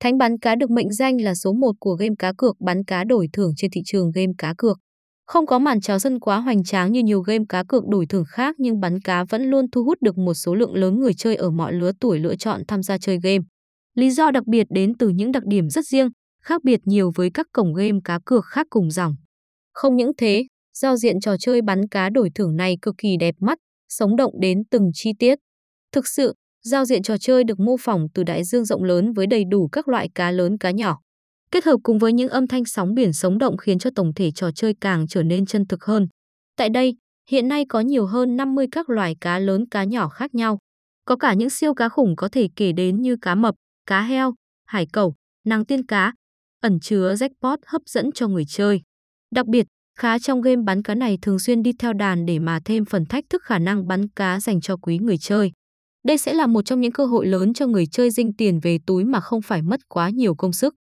Thánh bắn cá được mệnh danh là số 1 của game cá cược bắn cá đổi thưởng trên thị trường game cá cược. Không có màn chào sân quá hoành tráng như nhiều game cá cược đổi thưởng khác nhưng bắn cá vẫn luôn thu hút được một số lượng lớn người chơi ở mọi lứa tuổi lựa chọn tham gia chơi game. Lý do đặc biệt đến từ những đặc điểm rất riêng, khác biệt nhiều với các cổng game cá cược khác cùng dòng. Không những thế, giao diện trò chơi bắn cá đổi thưởng này cực kỳ đẹp mắt, sống động đến từng chi tiết. Thực sự, giao diện trò chơi được mô phỏng từ đại dương rộng lớn với đầy đủ các loại cá lớn cá nhỏ. Kết hợp cùng với những âm thanh sóng biển sống động khiến cho tổng thể trò chơi càng trở nên chân thực hơn. Tại đây, hiện nay có nhiều hơn 50 các loài cá lớn cá nhỏ khác nhau. Có cả những siêu cá khủng có thể kể đến như cá mập, cá heo, hải cẩu, nàng tiên cá, ẩn chứa jackpot hấp dẫn cho người chơi. Đặc biệt, khá trong game bắn cá này thường xuyên đi theo đàn để mà thêm phần thách thức khả năng bắn cá dành cho quý người chơi. Đây sẽ là một trong những cơ hội lớn cho người chơi dinh tiền về túi mà không phải mất quá nhiều công sức.